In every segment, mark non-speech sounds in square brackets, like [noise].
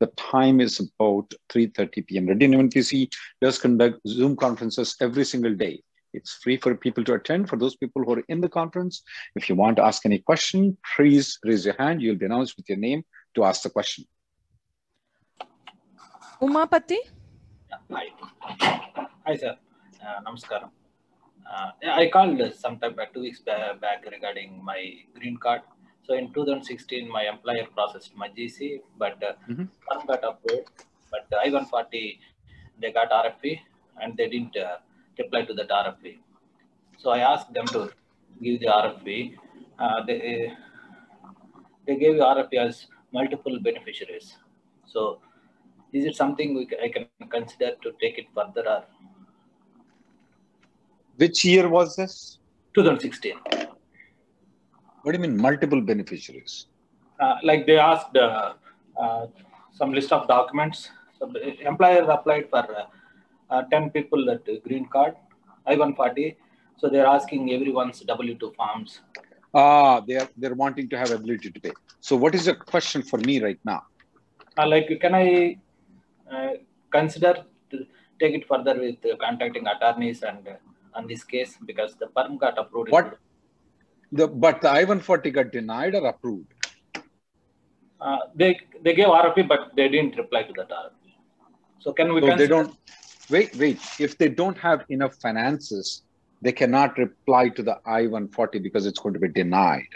The time is about 3.30 p.m. Reddy Neumann PC does conduct Zoom conferences every single day. It's free for people to attend. For those people who are in the conference, if you want to ask any question, please raise your hand. You'll be announced with your name to ask the question. Umapati? Hi. Hi, sir. Uh, namaskaram. Uh, I called sometime back, two weeks back regarding my green card. So in 2016, my employer processed my GC, but uh, Mhm. one got approved. But the I-140, they got RFP and they didn't uh, reply to that RFP. So I asked them to give the RFP. Uh, they, they gave the RFP as multiple beneficiaries. So is it something we, I can consider to take it further or Which year was this? 2016? What do you mean multiple beneficiaries? Uh, like they asked uh, uh, some list of documents. So the employer applied for uh, uh, 10 people at the green card, I-140. So they're asking everyone's W-2 forms. Ah, they're they're wanting to have ability to pay. So what is the question for me right now? Uh, like, can I uh, consider to take it further with contacting attorneys and uh, on this case because the firm got approved. What? The but the I-140 got denied or approved? Uh, they they gave RFP, but they didn't reply to that RFP. So can we? So they don't wait, wait. If they don't have enough finances, they cannot reply to the I-140 because it's going to be denied.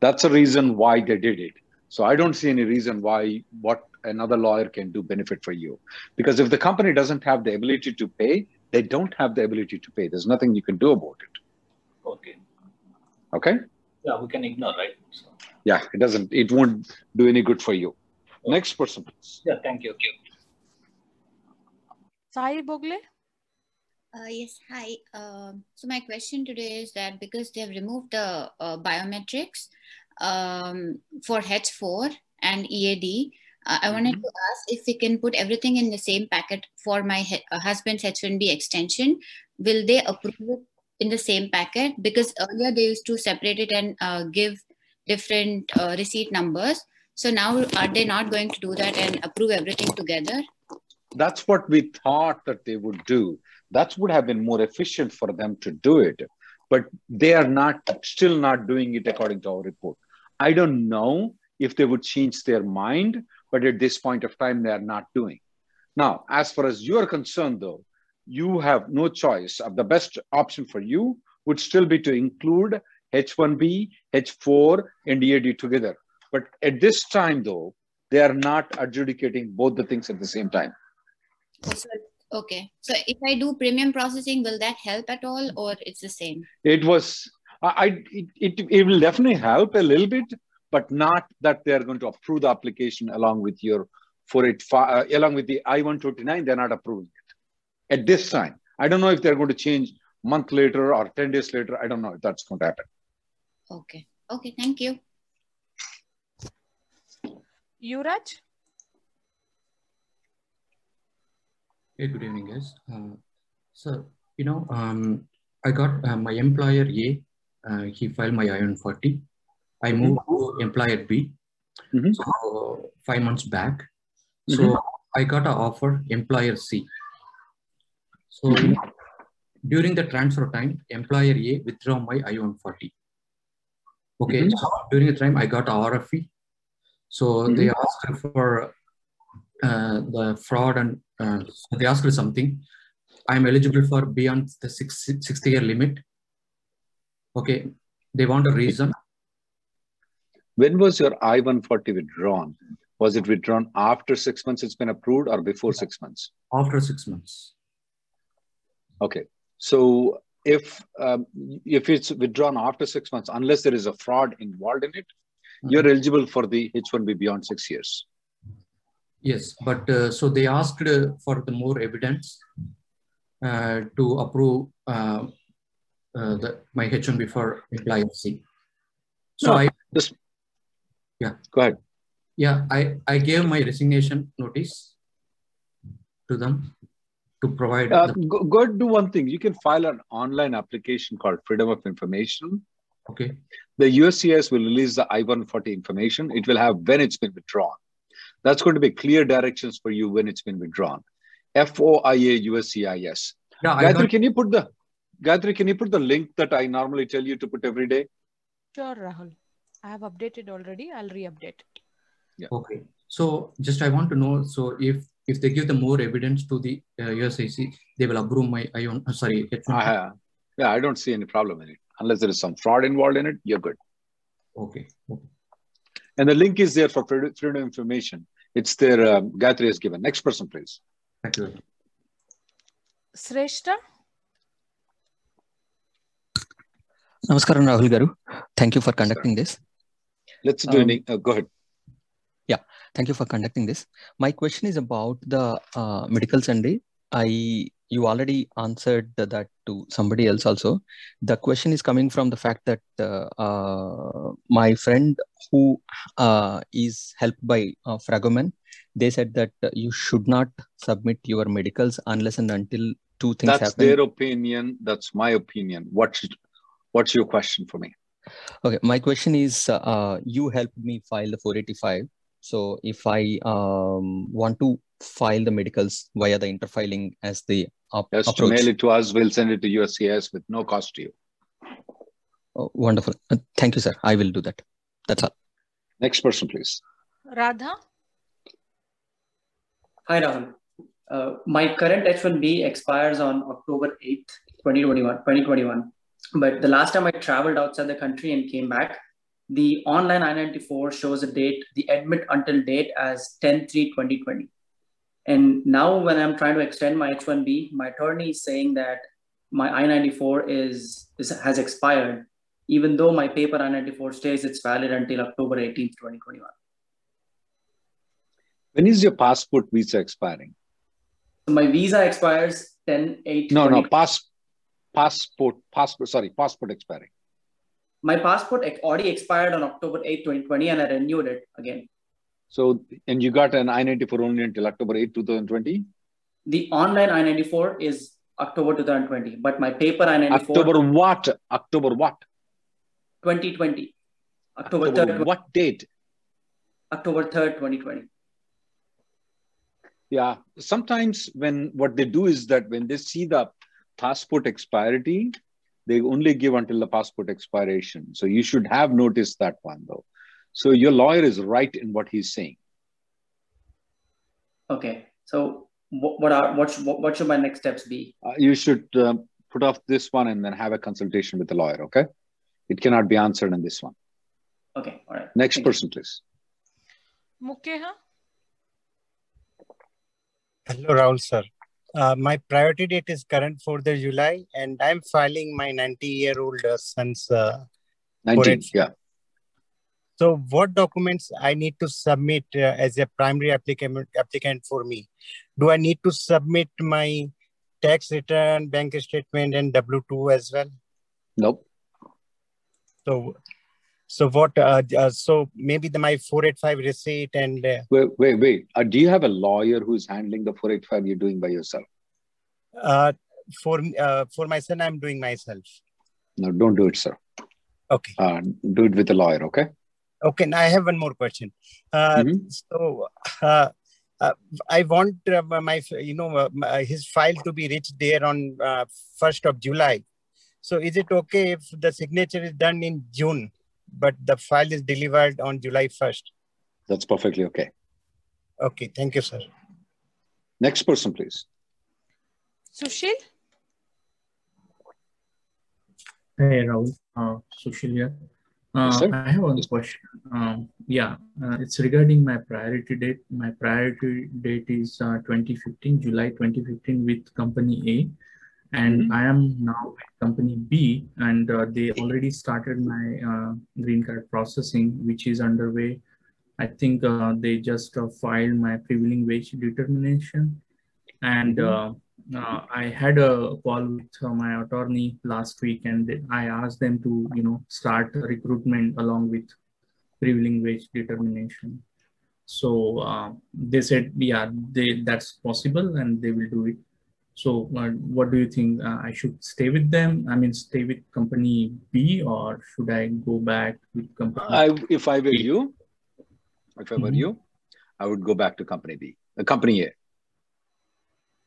That's the reason why they did it. So I don't see any reason why what another lawyer can do benefit for you. Because if the company doesn't have the ability to pay, they don't have the ability to pay. There's nothing you can do about it. Okay. Okay? Yeah, we can ignore, right? So, Yeah, it doesn't, it won't do any good for you. Next person, please. yeah, thank you. Sai Bogle? Uh, yes, hi. Um, so my question today is that because they have removed the uh, biometrics um, for H4 and EAD, uh, I wanted to ask if we can put everything in the same packet for my he- uh, husband's H1B extension. Will they approve it in the same packet? Because earlier they used to separate it and uh, give different uh, receipt numbers. So now are they not going to do that and approve everything together? That's what we thought that they would do. That would have been more efficient for them to do it. But they are not still not doing it according to our report. I don't know if they would change their mind, but at this point of time, they are not doing. Now, as far as you are concerned, though, you have no choice. Uh, The best option for you would still be to include H1B, H4, and EAD together. But at this time, though, they are not adjudicating both the things at the same time. So, okay. So if I do premium processing, will that help at all or it's the same? it was I, I it, it, it will definitely help a little bit but not that they are going to approve the application along with your 485 uh, along with the i-129 they're not approving it at this time i don't know if they're going to change month later or 10 days later i don't know if that's going to happen Okay. Okay. Thank you. Yuraj? Hey, good evening, guys. Uh, so, you know, um, I got uh, my employer A, uh, he filed my I-140. I moved to employer B, Mhm. so five months back. So I got an offer, employer C. So during the transfer time, employer A withdraw my I-140. Okay, Mhm. so during the time I got RFE. So they asked for uh, the fraud and uh, they asked for something. I'm eligible for beyond the six, 60 year limit. Okay, they want a reason. When was your I-140 withdrawn? Was it withdrawn after six months it's been approved or before six months? After six months. Okay. So if um, if it's withdrawn after six months, unless there is a fraud involved in it, Mm-hmm. you're eligible for the H1B beyond six years. Yes, but uh, so they asked uh, for the more evidence uh, to approve uh, uh, the, my H1B for employee C. So No, I This, Yeah. Go ahead. yeah I, I gave my resignation notice to them to provide Uh, the, go, go do one thing. You can file an online application called Freedom of Information. okay The USCIS will release the I-140 information. It will have when it's been withdrawn. That's going to be clear directions for you when it's been withdrawn. FOIA USCIS. yeah I Gayatri, got, can you put the Gayatri, can you put the link that I normally tell you to put every day? Sure, Rahul. I have updated already. I'll re-update it. okay so just I want to know so if if they give the more evidence to the uh, USIC they will approve my I uh, sorry H1B. Uh, yeah, I don't see any problem in it. Unless there is some fraud involved in it, you're good. okay okay And the link is there for freedom freedom of information. It's there. Um, Gayatri has given. Next person, please. thank you Sreshta, Namaskaram, Rahul Garu. Thank you for conducting this. Let's do Um, any. Uh, go ahead. Yeah, thank you for conducting this. My question is about the uh, medical Sunday. I you already answered that to somebody else also. The question is coming from the fact that uh, uh, my friend who uh, is helped by uh, Fragomen, they said that uh, you should not submit your medicals unless and until two things That's happen. their opinion. That's my opinion. What's What's your question for me? Okay, my question is, uh, you helped me file the 485. So if I um, want to file the medicals via the interfiling as the up- Just to approach, mail it to us. We'll send it to USCIS with no cost to you. Oh, wonderful. Uh, thank you, sir. I will do that. That's all. Next person, please. Radha, Hi, Rahul. Uh, my current H1B expires on October 8th, 2021, 2021. But the last time I traveled outside the country and came back, the online I-94 shows a date, the admit until date as 10-3-2020. And now when I'm trying to extend my H1B, my attorney is saying that my I-94 is, is has expired, even though my paper I-94 stays it's valid until October 18th, 2021. When is your passport visa expiring? So my visa expires 10-8. No, no, pass, passport, passport. Sorry, passport expiring. My passport already expired on October 8, 2020, and I renewed it again. So, and you got an I-94 only until October 8, 2020? The online I-94 is October 2020, but my paper I-94 October what? October what? 2020. October, October 3rd, what date? October 3rd, 2020. Yeah. Sometimes when what they do is that when they see the passport expiry, they only give until the passport expiration. So you should have noticed that one though. So your lawyer is right in what he's saying. Okay. So what, what are what, sh- what what should my next steps be? Uh, you should uh, put off this one and then have a consultation with the lawyer. Okay. It cannot be answered in this one. Okay. All right. Next Thank you. person, please. Mukeha, Hello, Rahul sir. Uh, my priority date is current 4th of July, and I'm filing my 90 year old uh, son's. Uh, 19. Yeah. so, what documents I need to submit uh, as a primary applicant applicant for me? Do I need to submit my tax return, bank statement, and W two as well? Nope. So, so what? Uh, uh, so maybe the my 485 receipt and uh, Wait, wait, wait. Uh, do you have a lawyer who's handling the 485 you're doing by yourself? uh, for uh, for my son, I'm doing myself. No, don't do it, sir. Okay. Uh, do it with a lawyer, okay? Okay, now I have one more question. Uh, Mhm. So, uh, uh, I want uh, my, you know, uh, his file to be reached there on uh, 1st of July. So, is it okay if the signature is done in June, but the file is delivered on July 1st? That's perfectly okay. Okay, thank you, sir. Next person, please. Sushil? Hey, Rahul. Uh, Sushil here. Uh, Yes. I have one question. Um, yeah, uh, it's regarding my priority date. My priority date is uh, 2015, July 2015 with company A. And I am now at company B, and uh, they already started my uh, green card processing, which is underway. I think uh, they just uh, filed my prevailing wage determination. And uh, uh, I had a call with my attorney last week, and I asked them to, you know, start recruitment along with prevailing wage determination. So uh, they said, yeah, they that's possible, and they will do it. So uh, what do you think? Uh, I should stay with them? I mean, stay with company B, or should I go back with company? I, if I were you, if I were Mhm. you, I would go back to company B, uh, company A.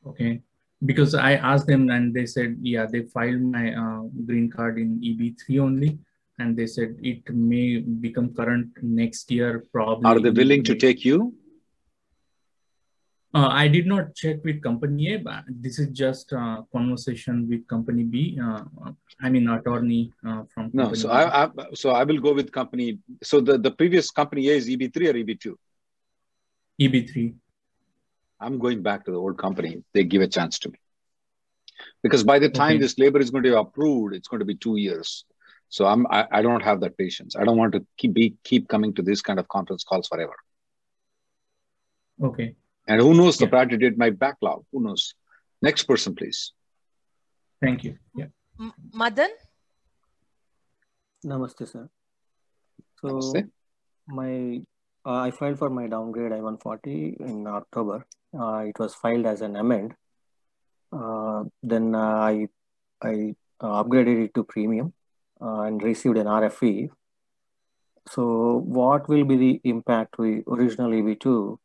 Okay. Because I asked them and they said, yeah, they filed my uh, green card in EB3 only. And they said it may become current next year, probably. Are they willing to take you? Uh, I did not check with company A, but this is just uh, conversation with company B. Uh, I mean, attorney uh, from No. So. I, I so I will go with company. So the, the previous company A is EB3 or EB2? EB3. I'm going back to the old company. They give a chance to me. Because by the time Okay. this labor is going to be approved, it's going to be two years. So I'm I, I don't have that patience. I don't want to keep be keep coming to this kind of conference calls forever. Okay. And who knows the Yeah. priority date might backlog. Who knows? Next person, please. Thank you. Yeah. M- Madan? Namaste, sir. So Namaste. my uh, I filed for my downgrade I-140 in October. Uh, it was filed as an amend. Uh, then uh, I I uh, upgraded it to premium uh, and received an RFE. So what will be the impact we original EB2?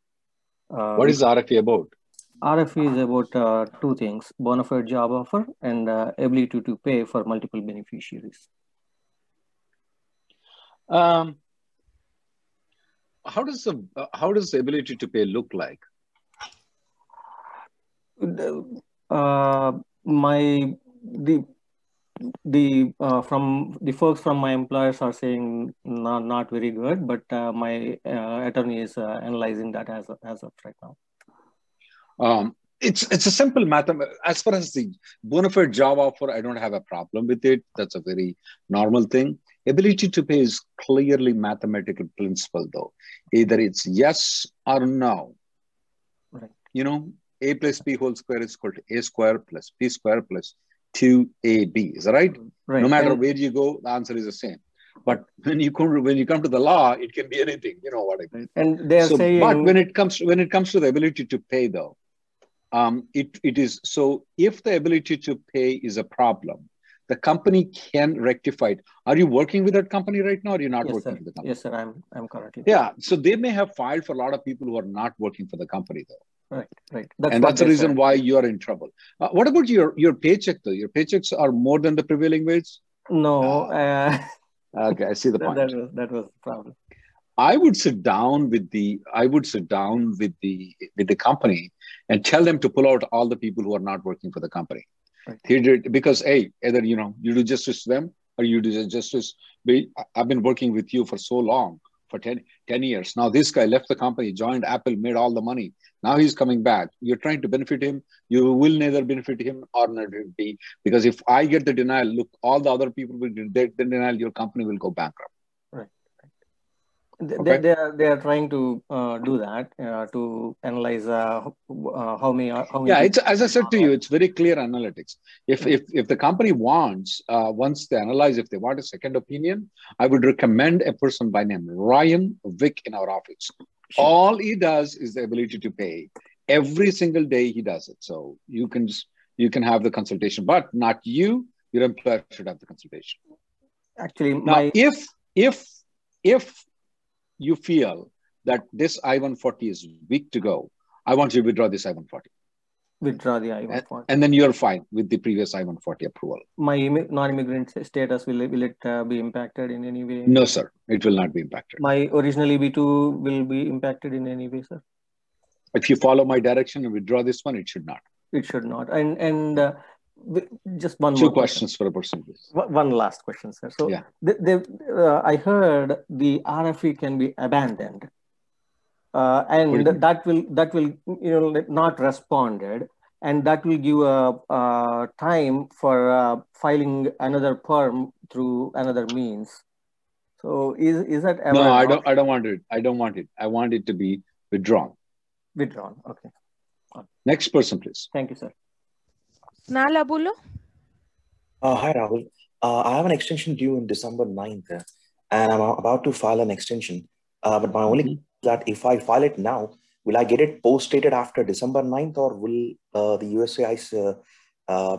Uh, What is RFA about? RFE is about uh, two things: bona fide job offer and uh, ability to pay for multiple beneficiaries. Um, how does the uh, how does the ability to pay look like? Uh, my the the uh, from the folks from my employers are saying not not very good, but uh, my uh, attorney is uh, analyzing that as of, as of right now. Um, it's it's a simple matter. As far as the bona fide job offer, I don't have a problem with it. That's a very normal thing. Ability to pay is clearly mathematical principle, though. Either it's yes or no. Right. You know, a plus b whole square is equal to a square plus b square plus two ab. Is that right? Right. No matter And- where you go, the answer is the same. But when you come when you come to the law, it can be anything. You know what I mean? and they are so, saying but when it comes when it comes to the ability to pay, though, um, it it is so. If the ability to pay is a problem, the company can rectify it. Are you working with that company right now? Or you're not yes, working sir. for the company? Yes, sir. I'm I'm currently Yeah. So they may have filed for a lot of people who are not working for the company, though, right. Right. That's and that's the reason said. why you are in trouble. Uh, what about your your paycheck, though? Your paychecks are more than the prevailing wage. No, uh, Okay, I see the [laughs] that, point. that was that was the problem. I would sit down with the I would sit down with the with the company and tell them to pull out all the people who are not working for the company. Right. Because hey, either you know you do justice to them or you do justice. I've been working with you for so long for 10, 10 years. Now this guy left the company, joined Apple, made all the money. Now he's coming back. You're trying to benefit him. You will neither benefit him or neither be because if I get the denial, look, all the other people will get the denial. Your company will go bankrupt. They, Okay. they, are they are trying to uh, do that uh, to analyze uh, uh, how many how many. yeah it's as i said to you it's very clear analytics if if if the company wants uh, once they analyze if they want a second opinion i would recommend a person by name ryan vick in our office Sure. all he does is the ability to pay every single day he does it so you can just you can have the consultation but not you your employer should have the consultation Actually, now my if if if you feel that this i-140 is weak to go i want you to withdraw this i-140 withdraw the I-140. and then you're fine with the previous I-140 approval. my immi- non-immigrant status will it, will it uh, be impacted in any way? No, sir, it will not be impacted. My original EB2 will be impacted in any way, sir. If you follow my direction and withdraw this one, it should not. It should not. And and uh, just one Two questions question. for a person, please. One last question, sir. So yeah. they, they, uh, I heard the RFE can be abandoned. Uh, and that will that will you know not responded. And that will give a, a time for uh, filing another perm through another means. So is is that ever no i don't i don't want it. I don't want it. I want it to be withdrawn. Withdrawn. Okay. Next person please. Thank you sir Nala Bolo. Uh, hi rahul uh, i have an extension due in december 9th and i'm about to file an extension uh, but my only mm-hmm that if I file it now, will I get it post dated after December 9th or will uh, the USCIS uh, uh,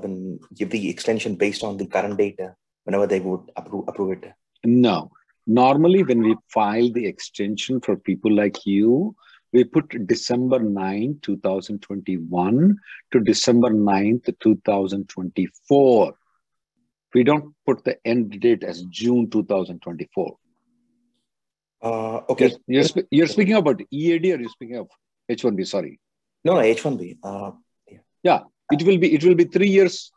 give the extension based on the current date whenever they would approve, approve it? No. Normally, when we file the extension for people like you, we put December 9, 2021 to December 9th, 2024. We don't put the end date as June 2024. Uh, okay. You're, you're, you're, speaking about EAD or you're speaking of H1B? Sorry. No, no, H1B. Uh, yeah. yeah, it will be it will be three years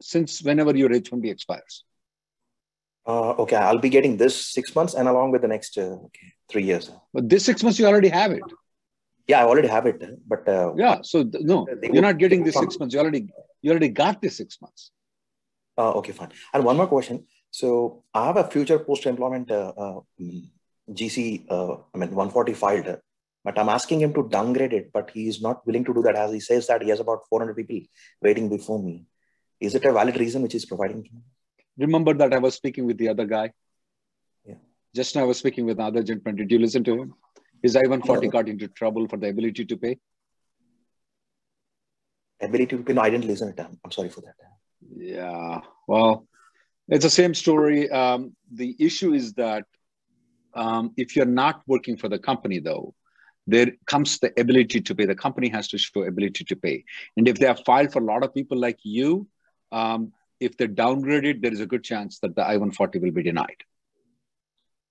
since whenever your H1B expires. Uh, okay, I'll be getting this six months and along with the next uh, okay, three years. But this six months you already have it. Yeah, I already have it. But uh, yeah, so th- no, you're not getting this six months. You already you already got this six months. Uh, okay, fine. And one more question. So I have a future post-employment uh, uh, mm, GC, uh, I mean, 140 filed, but I'm asking him to downgrade it, but he is not willing to do that as he says that he has about 400 people waiting before me. Is it a valid reason which he's providing? Remember that I was speaking with the other guy? Yeah. Just now I was speaking with another gentleman. Did you listen to him? Is I-140 got into trouble for the ability to pay. Ability to pay? No, I didn't listen to him. I'm sorry for that. Yeah. Well, it's the same story. Um, the issue is that um, if you're not working for the company, though, there comes the ability to pay. The company has to show ability to pay. And if they have filed for a lot of people like you, um, if they're downgraded, there is a good chance that the I-140 will be denied.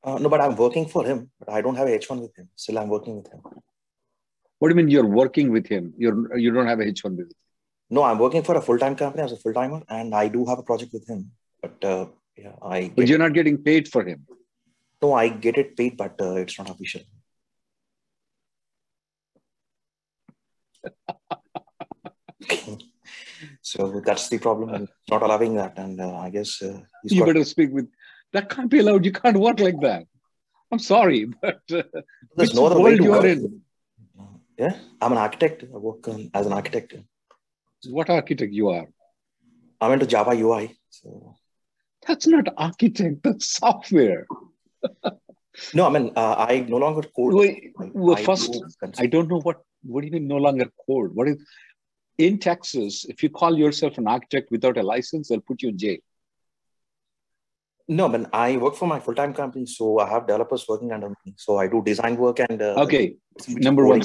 Uh, no, but I'm working for him, but I don't have a H1 with him. Still, I'm working with him. What do you mean you're working with him? You're you don't have a H1 with him? No, I'm working for a full-time company as a full-timer, and I do have a project with him. But uh, yeah, I. But you're not getting paid for him. No, I get it paid, but uh, it's not official. [laughs] so that's the problem. I'm not allowing that, and uh, I guess uh, you got... better speak with. That can't be allowed. You can't work like that. I'm sorry, [laughs] but uh, there's no other way to you work. are in. Yeah, I'm an architect. I work um, as an architect. What architect you are? I'm into Java UI. So that's not architect. That's software [laughs] no, I mean, uh, I no longer code. Wait, well, I first, do I don't know what, what do you mean no longer code? What is, in Texas, if you call yourself an architect without a license, they'll put you in jail. No, but I work for my full-time company, so I have developers working under me. So I do design work and. Uh, okay, number one,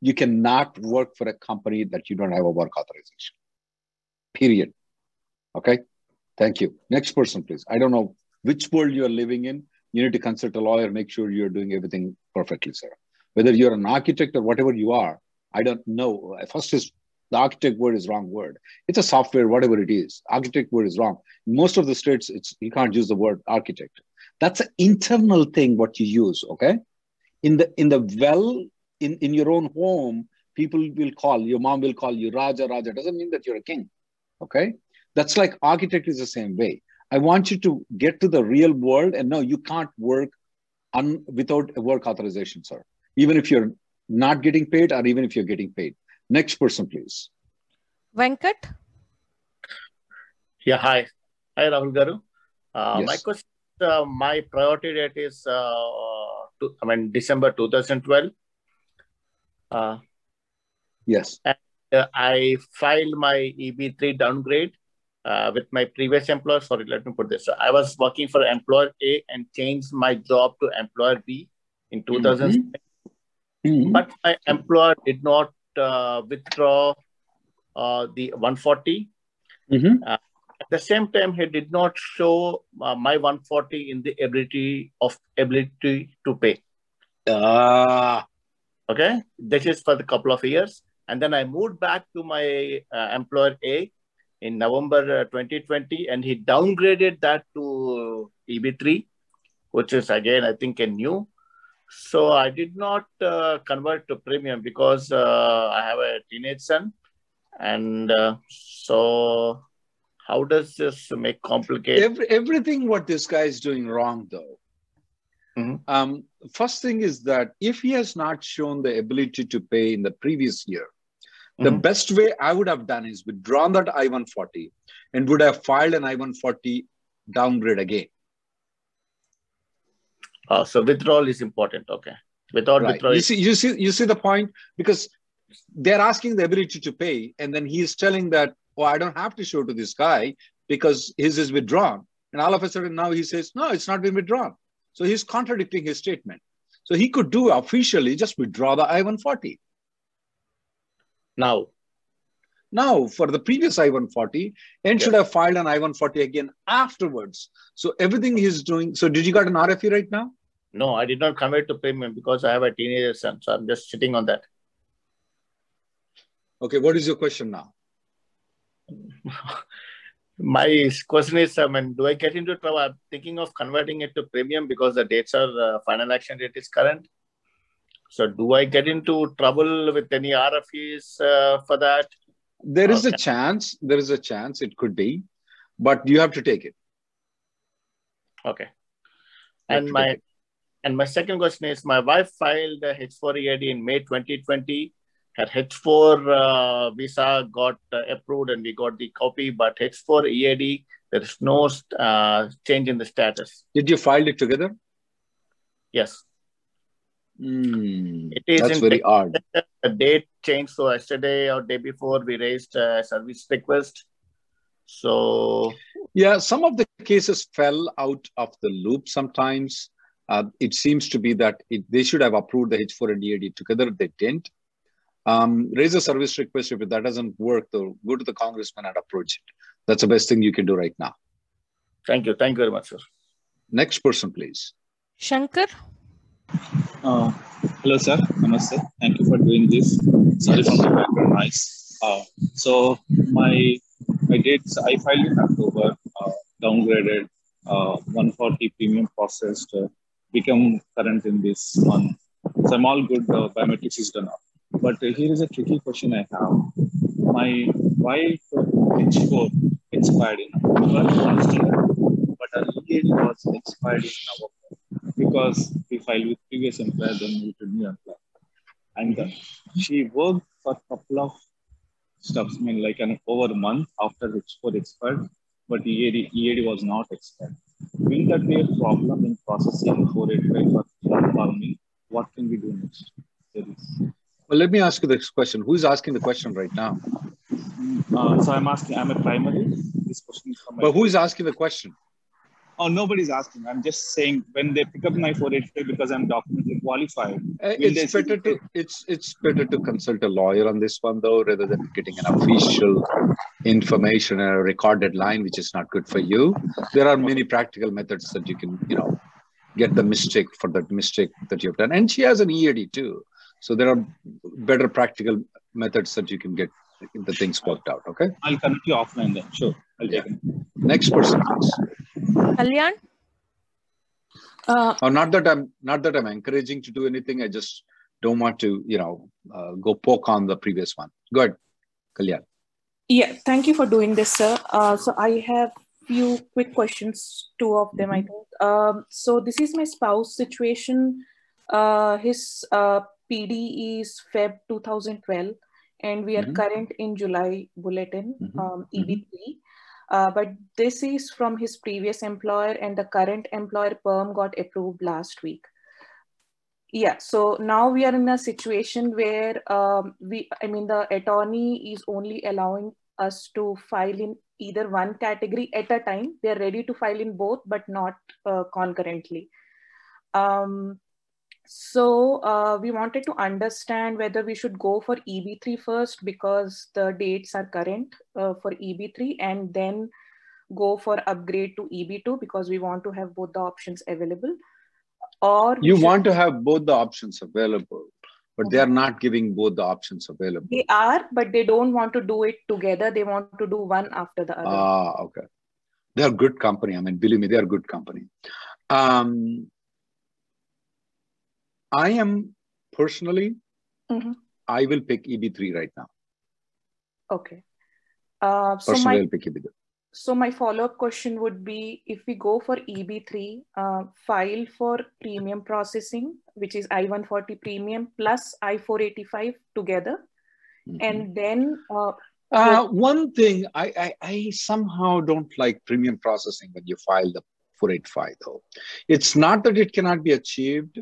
you cannot work for a company that you don't have a work authorization. Period. Okay, thank you. Next person, please. I don't know which world you are living in you need to consult a lawyer, make sure you're doing everything perfectly, sir. Whether you're an architect or whatever you are, I don't know. First is the architect word is wrong word. It's a software, whatever it is. Architect word is wrong. Most of the states, it's you can't use the word architect. That's an internal thing what you use. Okay, in the in the well in in your own home, people will call your mom will call you Raja. Raja doesn't mean that you're a king. Okay, that's like architect is the same way. I want you to get to the real world and no, you can't work un, without a work authorization, sir. Even if you're not getting paid or even if you're getting paid. Next person, please. Venkat? Yeah, hi. Hi, Rahul Garu. Uh, yes. My question, uh, my priority date is, uh, to, I mean, December 2012. Uh, yes. And, uh, I filed my EB3 downgrade uh, with my previous employer. Sorry, let me put this. I was working for employer A and changed my job to employer B in 2000. Mm-hmm. Mm-hmm. But my employer did not withdraw uh, the 140. Mm-hmm. Uh, at the same time, he did not show uh, my 140 in the ability of ability to pay. Ah. Okay, this is for the couple of years, and then I moved back to my uh, employer A in November uh, 2020, and he downgraded that to EB3, which is again I think a new. So I did not uh, convert to premium because uh, I have a teenage son, and uh, so how does this make complicate? Every, everything what this guy is doing wrong though. Mm-hmm. Um, first thing is that if he has not shown the ability to pay in the previous year, the Mhm. best way I would have done is withdrawn that I-140 and would have filed an I-140 downgrade again. Uh, so withdrawal is important. Okay, without Right. withdrawal, You see, you see, you see the point because they're asking the ability to pay, and then he's telling that, "Oh, I don't have to show to this guy because his is withdrawn." And all of a sudden, now he says, "No, it's not been withdrawn." So he's contradicting his statement. So he could do officially just withdraw the I-140. now Now, for the previous I-140, and should have filed an I-140 again afterwards. So everything he's doing. So did you got an RFE right now? No, I did not convert to premium because I have a teenager son, so I'm just sitting on that. Okay, what is your question now? [laughs] My question is, I mean, do I get into trouble? I'm thinking of converting it to premium because the dates are uh, final action date is current. So, do I get into trouble with any RFEs uh, for that? There is a chance. There is a chance it could be, but you have to take it. Okay. You And my. And my second question is, my wife filed a H4 EAD in May 2020. Her H4 uh, visa got uh, approved and we got the copy, but H4 EAD there is no uh, change in the status. Did you file it together? Yes. Hmm, It is that's very odd. The date changed. So yesterday or day before, we raised a service request. So Yeah, some of the cases fell out of the loop sometimes. Uh, it seems to be that it, they should have approved the H4 and EAD together. They didn't. Um, raise a service request. If that doesn't work, though, go to the congressman and approach it. That's the best thing you can do right now. thank you. Thank you very much, sir. Next person, please. Shankar, Uh, hello, sir. Namaste. Thank you for doing this. Sorry for my background noise. Uh, so my my dates I filed in October, uh, downgraded, uh, 140 premium processed, uh, become current in this month. So I'm all good. Uh, biometrics is done up. But uh, here is a tricky question I have. My wife uh, H4 expired in October last year, but her EAD was expired in November because we filed with previous employer, then moved to new employer. And uh, she worked for a couple of stuffs, I mean, like an over a month after H4 expired, but EAD, EAD was not expired. Will that be a problem in processing 485 for, for me? What can we do next? Well, let me ask you this question. Who is asking the question right now? Uh, so I'm asking, I'm a primary. This question is from my But who is asking the question? Oh, nobody's asking. I'm just saying when they pick up my 485 because I'm documentally qualified. Uh, It's better to it's it's better to consult a lawyer on this one though, rather than getting an official information and a recorded line, which is not good for you. There are many practical methods that you can, you know, get the mistake for that mistake that you've done. And she has an EAD too, so there are better practical methods that you can get the things worked out. Okay. I'll connect you offline then. Sure. I'll Yeah. take it. Next person, please. Kalyan. Uh, Oh, not that I'm not that I'm encouraging to do anything. I just don't want to, you know, uh, go poke on the previous one. Good, Kalyan. Yeah, thank you for doing this, sir. Uh, so I have few quick questions, two of them, I think. Um, so this is my spouse situation. Uh, his uh, PD is Feb 2012, and we are Mhm. current in July bulletin, Mhm. um, EB3. Uh, but this is from his previous employer, and the current employer perm got approved last week. Yeah, so now we are in a situation where um, we, I mean, the attorney is only allowing us to file in either one category at a time. They're ready to file in both, but not uh, concurrently. Um, so uh, we wanted to understand whether we should go for EB3 first because the dates are current uh, for EB3 and then go for upgrade to EB2 because we want to have both the options available. Or You should- want to have both the options available. but they are not giving both the options available. They are, but they don't want to do it together. They want to do one after the other. Ah, okay. They are good company. I mean, believe me, they are good company. Um, I am personally, Mhm. I will pick EB3 right now. Okay. Uh, so Personally, my I'll pick EB3. so my follow-up question would be if we go for EB3, uh, file for premium processing, which is I-140 premium plus I-485 together, and then uh, Uh, one thing, I, I, I somehow don't like premium processing when you file the 485 though. It's not that it cannot be achieved.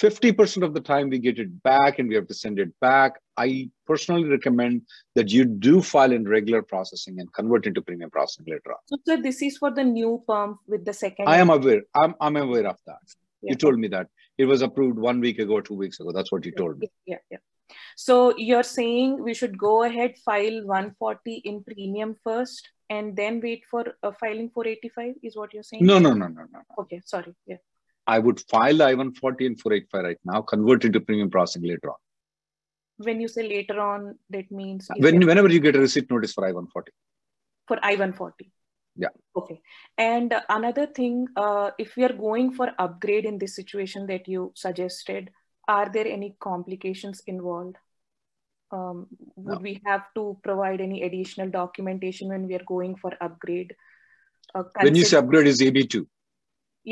50% of the time we get it back and we have to send it back. I personally recommend that you do file in regular processing and convert into premium processing later on. so sir, this is for the new perm with the second. I am aware. I'm, I'm aware of that. Yeah. You told me that. It was approved one week ago, two weeks ago. That's what you told me. Yeah, yeah. So you're saying we should go ahead, file 140 in premium first, and then wait for uh, filing 485 is what you're saying? No, no, no, no, no. Okay, sorry. Yeah. I would file the I-140 and 485 right now, convert into premium processing later on. When you say later on, that means When, it whenever you get a receipt notice for I-140. for I-140. Yeah. Okay. And another thing, uh, if we are going for upgrade in this situation that you suggested, are there any complications involved? Um, would we have to provide any additional documentation when we are going for upgrade? Uh, When you say upgrade is EB2,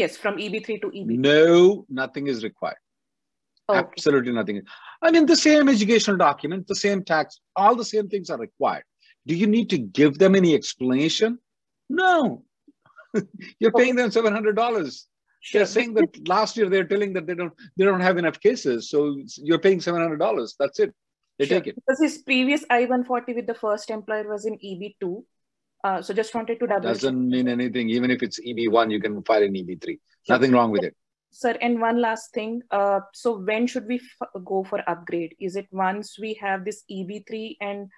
yes, from EB3 to EB. no, nothing is required. Okay. Absolutely nothing. I mean, the same educational document, the same tax, all the same things are required. Do you need to give them any explanation? No. [laughs] You're paying them seven hundred dollars. They're saying that last year they're telling that they don't they don't have enough cases, so you're paying seven hundred dollars. That's it. They Sure. take it. Because his previous I-140 with the first employer was in EB2. Uh, so just wanted to double. Doesn't mean anything. Even if it's EB1, you can file an EB3. Nothing wrong with it. Sir, and one last thing. Uh, so when should we f- go for upgrade? Is it once we have this EB3 and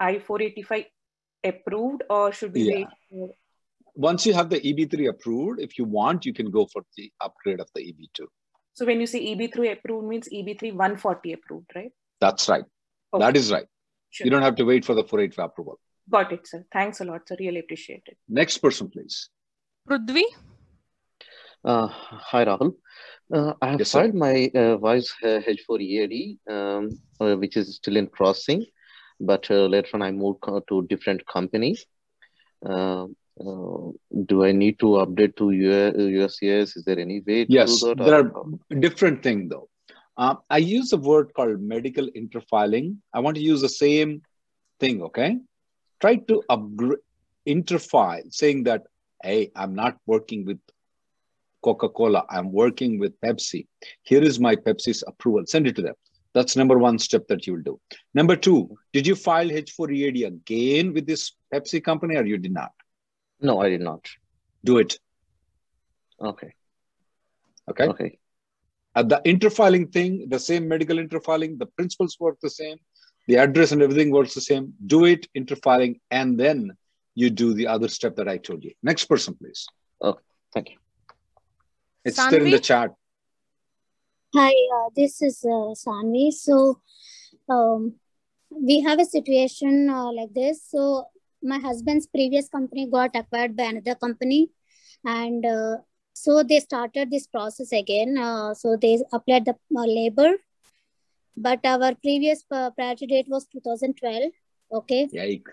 I-485 approved or should we Yeah. wait? for- Once you have the EB3 approved, if you want, you can go for the upgrade of the E EB2. So when you say EB3 approved means EB3 140 approved, right? That's right. Okay. That is right. Sure. You don't have to wait for the 485 approval. Got it, sir. Thanks a lot, sir. Really appreciate it. Next person, please. Prudvi? Uh, hi, Rahul. Uh, I have Yes, sir. filed my uh, Wise uh, H4 EAD, um, uh, which is still in processing, but uh, later on I moved to different company. Uh, uh, do I need to update to U- USCIS? Is there any way to Yes, do that? there or- are different thing though. Uh, I use a word called medical interfiling. I want to use the same thing, okay? Try to upgrade interfile, saying that, hey, I'm not working with Coca-Cola, I'm working with Pepsi. Here is my Pepsi's approval. Send it to them. That's number one step that you will do. Number two, did you file H4 EAD again with this Pepsi company or you did not? No, I did not. Do it. Okay. Okay. Okay. Uh, the interfiling thing, the same medical interfiling, the principles work the same, the address and everything works the same. Do it, interfiling, and then you do the other step that I told you. Next person, please. Okay, thank you. It's still in the chat. Hi, uh, this is uh, Sanvi. So, um, we have a situation uh, like this. So, my husband's previous company got acquired by another company, and uh, so they started this process again. Uh, so they applied the uh, labor, but our previous uh, priority date was 2012. Okay, Yike.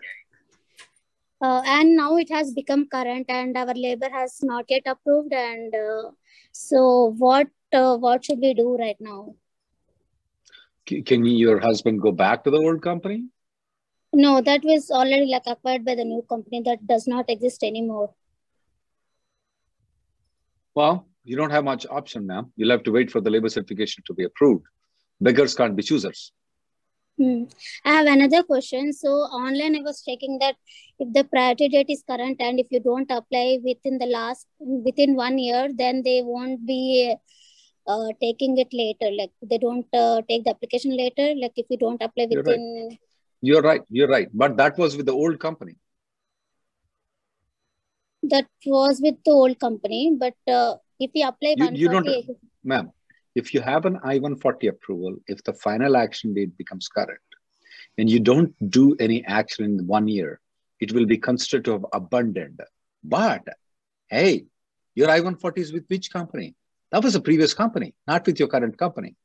uh, and now it has become current, and our labor has not yet approved. And uh, so, what uh, what should we do right now? Can your husband go back to the old company? No, that was already like acquired by the new company that does not exist anymore. Well, you don't have much option now. You'll have to wait for the labor certification to be approved. Beggars can't be choosers. Hmm. I have another question. So online, I was checking that if the priority date is current and if you don't apply within the last within one year, then they won't be uh, taking it later. Like they don't uh, take the application later. Like if you don't apply You're right. within You're right. You're right. But that was with the old company. that was with the old company, but uh, if you apply You, you don't, ma'am, if you have an I-140 approval, if the final action date becomes current, and you don't do any action in one year, it will be considered to have abundant. But hey, your I-140 is with which company? That was a previous company, not with your current company.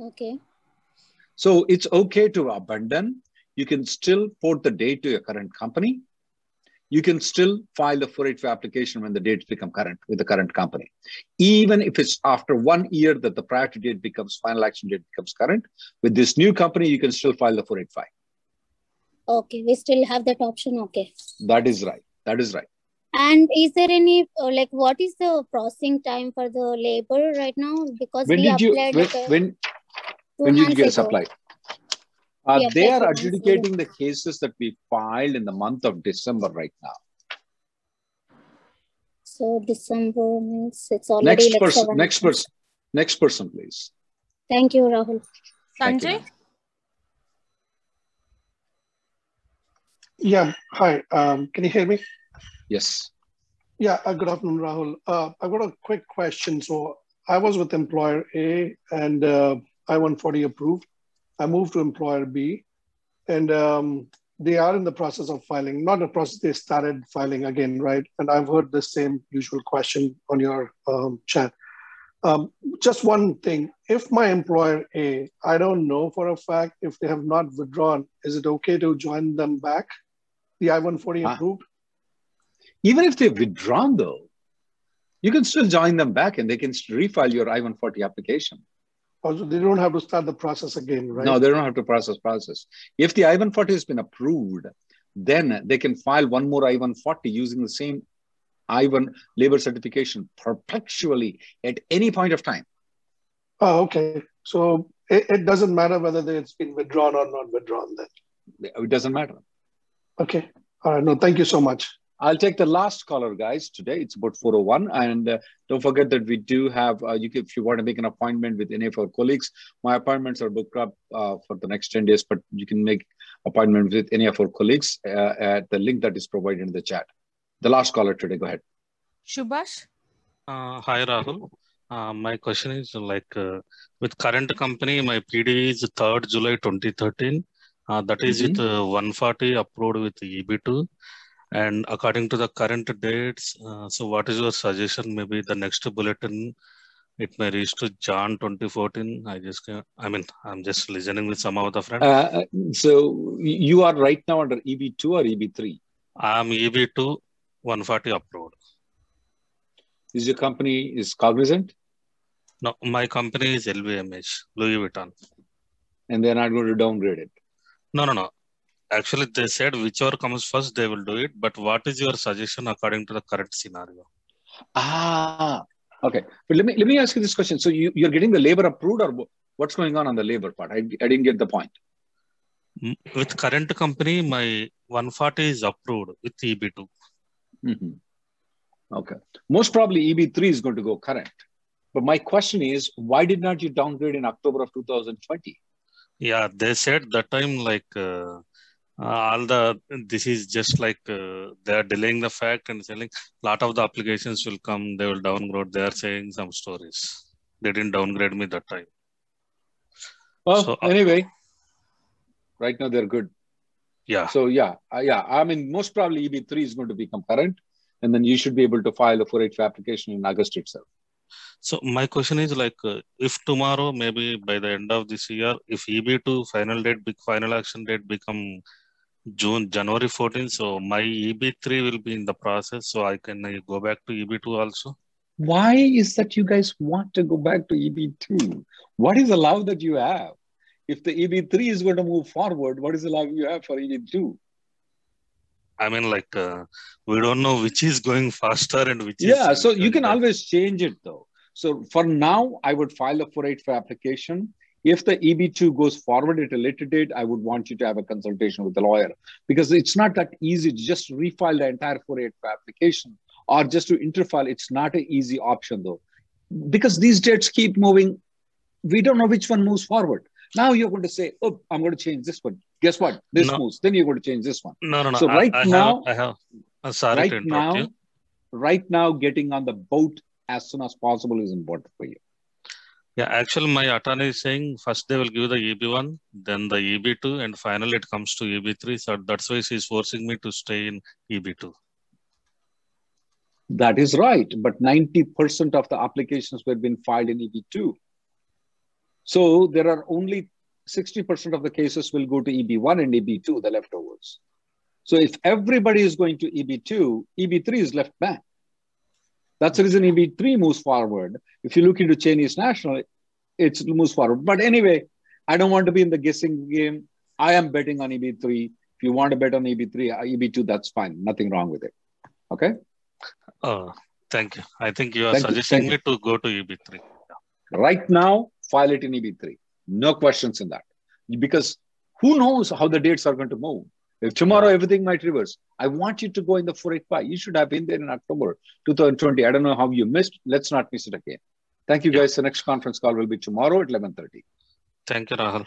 Okay. So it's okay to abandon. You can still port the date to your current company. You can still file the 485 application when the dates become current with the current company. Even if it's after one year that the priority date becomes final action date becomes current, with this new company, you can still file the 485. Okay, we still have that option. Okay. That is right. That is right. And is there any uh, like what is the processing time for the labor right now? Because When we did you when when, when did you get ago. applied? Uh, We they are two months ago. adjudicating the cases that we filed in the month of December right now. So December means it's already Next like person, next person, next person, please. Thank you, Rahul. Thank you, Sanjay? Yeah, hi. Um, can you hear me? Yes. Yeah, uh, good afternoon, Rahul. Uh, I've got a quick question. So I was with employer A and uh, I-140 approved. I moved to employer B and um, they are in the process of filing, not the process, they started filing again, right? And I've heard the same usual question on your um, chat. Um, just one thing, if my employer A, I don't know for a fact if they have not withdrawn, is it okay to join them back? The I-140 Ah. approved? Even if they've withdrawn, though, you can still join them back and they can refile your I-140 application. Also, they don't have to start the process again, right? No, they don't have to process process. If the I-140 has been approved, then they can file one more I-140 using the same I-1 labor certification perpetually at any point of time. Oh, okay. So it, it doesn't matter whether it's been withdrawn or not withdrawn then. It doesn't matter. Okay. All right. No, thank you so much. I'll take the last caller, guys. Today it's about 401, and uh, don't forget that we do have. Uh, you can, if you want to make an appointment with any of our colleagues, my appointments are booked up uh, for the next 10 days. But you can make appointment with any of our colleagues uh, at the link that is provided in the chat. The last caller today. Go ahead. Shubash. Uh, hi, Rahul. Uh, my question is like uh, with current company, my PD is 3rd July 2013. Uh, that is with uh, 140 approved with EB2. And according to the current dates, uh, so what is your suggestion? Maybe the next bulletin, it may reach to Jan 2014. I just, I mean, I'm just listening with some of the friends. Uh, so you are right now under EB2 or EB3? I'm EB2 140 approved. Is your company is cognizant? No, my company is LVMH, Louis Vuitton. And they're not going to downgrade it. No, no, no. Actually, they said whichever comes first, they will do it. But what is your suggestion according to the current scenario? Ah, okay. But let me let me ask you this question. So you, you're getting the labor approved or what's going on on the labor part? I, I didn't get the point. Mm, With current company, my 140 is approved with E EB2. Mhm. Okay. Most probably EB3 is going to go current. But my question is, why did not you downgrade in October of 2020? Yeah, they said that time like uh, all the this is just like uh, they are delaying the fact and saying lot of the applications will come, they will downgrade. They are saying some stories. They didn't downgrade me that time. Well, So, uh, anyway, right now they're good. Yeah. So yeah, uh, yeah. I mean, most probably EB3 is going to become current, and then you should be able to file a 485 application in August itself. So my question is like, uh, if tomorrow, maybe by the end of this year, if EB2 final date, big final action date become June, January 14, so my EB3 will be in the process, so I can uh, go back to EB2 also. Why is that you guys want to go back to EB2? What is the love that you have? If the EB3 is going to move forward, what is the love you have for E EB2? I mean, like, uh, we don't know which is going faster and which Yeah, so you can always change it though. So for now, I would file a 485 application. If the EB2 goes forward at a later date, I would want you to have a consultation with the lawyer because it's not that easy to just refile the entire 485 application or just to interfile. It's not an easy option though, because these dates keep moving. We don't know which one moves forward. Now you're going to say, "Oh, I'm going to change this one." Guess what? This No. moves. Then you're going to change this one. No, no, no. So right I now, have, I have. Uh, sorry right now, you. right now, getting on the boat as soon as possible is important for you. Yeah, actually, my attorney is saying first they will give the EB1, then the EB2, and finally it comes to EB3. So that's why she's forcing me to stay in EB2. That is right, but 90% of the applications were being filed in EB2. So there are only 60% of the cases will go to EB1 and EB2, the leftovers. So if everybody is going to EB2, EB3 is left back. That's the reason EB3 moves forward. If you look into Chinese national, it moves forward. But anyway, I don't want to be in the guessing game. I am betting on EB3. If you want to bet on EB3, uh, EB2, that's fine. Nothing wrong with it. Okay. Oh, thank you. I think you are Thank you, suggesting thank me to go to EB3. Right now, file it in EB3. No questions in that. Because who knows how the dates are going to move? If tomorrow everything might reverse, I want you to go in the 485. You should have been there in October 2020. I don't know how you missed. Let's not miss it again. Thank you, guys. The next conference call will be tomorrow at 11:30. Thank you, Rahul.